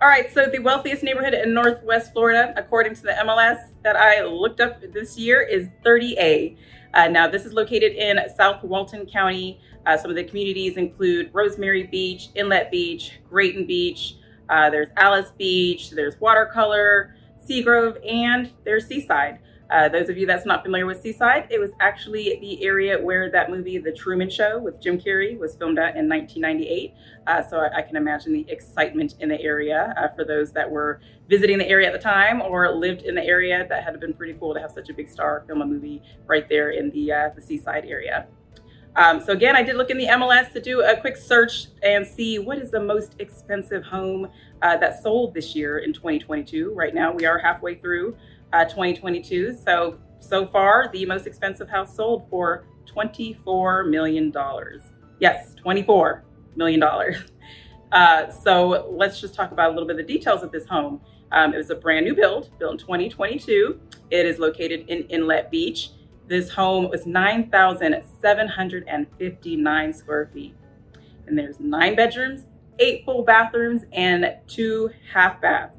All right, so the wealthiest neighborhood in Northwest Florida, according to the MLS that I looked up this year, is 30A. Uh, now, this is located in South Walton County. Uh, some of the communities include Rosemary Beach, Inlet Beach, Grayton Beach. Uh, there's Alys Beach. There's Watercolor, Seagrove, and there's Seaside. Uh, those of you that's not familiar with Seaside, it was actually the area where that movie, The Truman Show with Jim Carrey, was filmed at in 1998. Uh, so I, I, can imagine the excitement in the area uh, for those that were visiting the area at the time or lived in the area. That had been pretty cool to have such a big star film a movie right there in the uh, the Seaside area. Um, so again, I did look in the MLS to do a quick search and see what is the most expensive home uh, that sold this year in 2022. Right now, we are halfway through uh, 2022. So, so far, the most expensive house sold for $24 million. Yes, $24 million. Uh, so let's just talk about a little bit of the details of this home. Um, it was a brand new build, built in 2022. It is located in Inlet Beach. This home was 9,759 square feet. And there's nine bedrooms, eight full bathrooms, and two half baths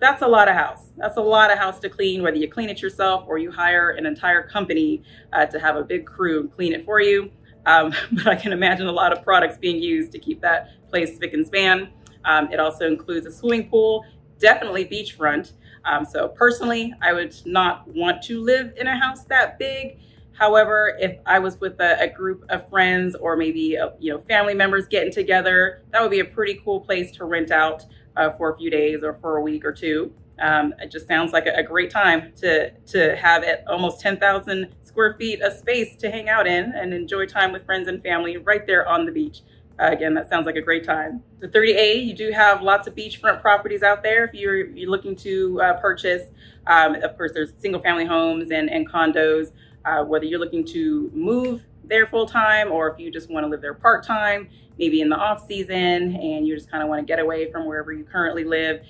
that's a lot of house. That's a lot of house to clean, whether you clean it yourself or you hire an entire company uh, to have a big crew clean it for you. Um, but I can imagine a lot of products being used to keep that place spick and span. Um, it also includes a swimming pool, definitely beachfront. Um, so personally, I would not want to live in a house that big. However, if I was with a, a group of friends or maybe a, uh, you know family members getting together, that would be a pretty cool place to rent out uh, for a few days or for a week or two. Um, it just sounds like a, a, great time to to have it almost 10,000 square feet of space to hang out in and enjoy time with friends and family right there on the beach. Uh, again, that sounds like a great time. The 30A, you do have lots of beachfront properties out there if you're, you're looking to uh, purchase. Um, of course, there's single family homes and, and condos. Uh, whether you're looking to move there full time or if you just want to live there part time, maybe in the off season and you just kind of want to get away from wherever you currently live.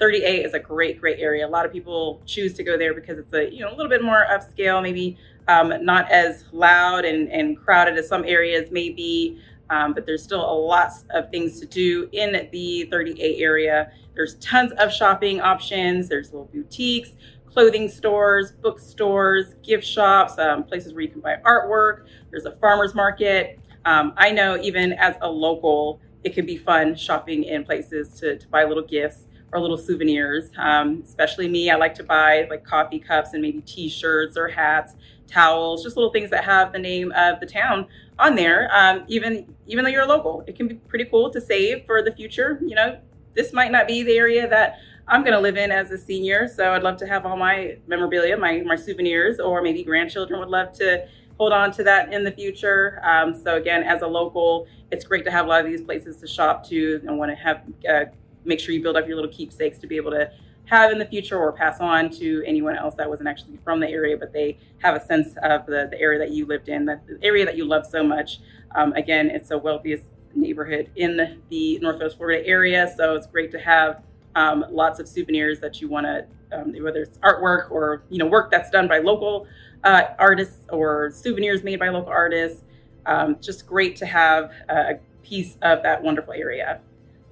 30A is a great, great area. A lot of people choose to go there because it's a you know a little bit more upscale, maybe um, not as loud and, and crowded as some areas may be, um, but there's still a lots of things to do in the 30A area. There's tons of shopping options. There's little boutiques, clothing stores, bookstores, gift shops, um, places where you can buy artwork. There's a farmer's market. Um, I know even as a local, it can be fun shopping in places to, to buy little gifts or little souvenirs. Um, especially me, I like to buy like coffee cups and maybe T-shirts or hats, towels, just little things that have the name of the town on there. Um, even even though you're a local, it can be pretty cool to save for the future. You know, this might not be the area that I'm going to live in as a senior, so I'd love to have all my memorabilia, my my souvenirs, or maybe grandchildren would love to hold on to that in the future. Um, so again, as a local, it's great to have a lot of these places to shop to and want to have uh, make sure you build up your little keepsakes to be able to have in the future or pass on to anyone else that wasn't actually from the area, but they have a sense of the, the area that you lived in, that the area that you love so much. Um, again, it's the wealthiest neighborhood in the Northwest Florida area, so it's great to have um, lots of souvenirs that you want to, um, whether it's artwork or you know work that's done by local uh, artists or souvenirs made by local artists. Um, just great to have a piece of that wonderful area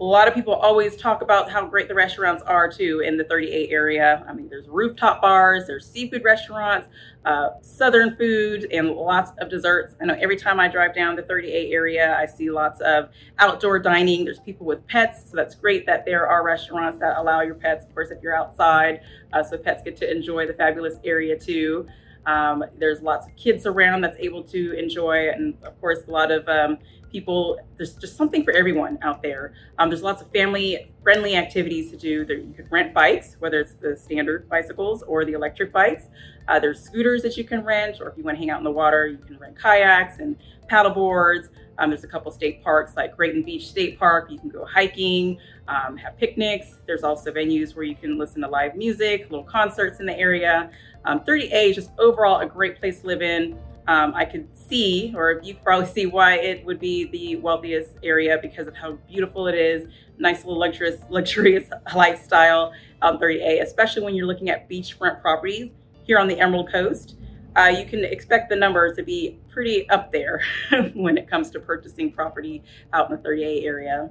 a lot of people always talk about how great the restaurants are too in the 30A area. I mean, there's rooftop bars, there's seafood restaurants, uh, southern food, and lots of desserts. I know every time I drive down the 30A area, I see lots of outdoor dining. There's people with pets, so that's great that there are restaurants that allow your pets, of course, if you're outside, uh, so pets get to enjoy the fabulous area too. Um, there's lots of kids around that's able to enjoy, and of course, a lot of um, people. There's just something for everyone out there. Um, there's lots of family friendly activities to do. There, you could rent bikes, whether it's the standard bicycles or the electric bikes. Uh, there's scooters that you can rent, or if you want to hang out in the water, you can rent kayaks and paddle boards. Um, there's a couple state parks like Grayton Beach State Park. You can go hiking, um, have picnics. There's also venues where you can listen to live music, little concerts in the area. Um, 30A is just overall a great place to live in. Um, I could see, or you probably see why it would be the wealthiest area because of how beautiful it is. Nice little luxurious, luxurious lifestyle on 30A, especially when you're looking at beachfront properties here on the Emerald Coast. Uh, you can expect the numbers to be pretty up there when it comes to purchasing property out in the 30A area.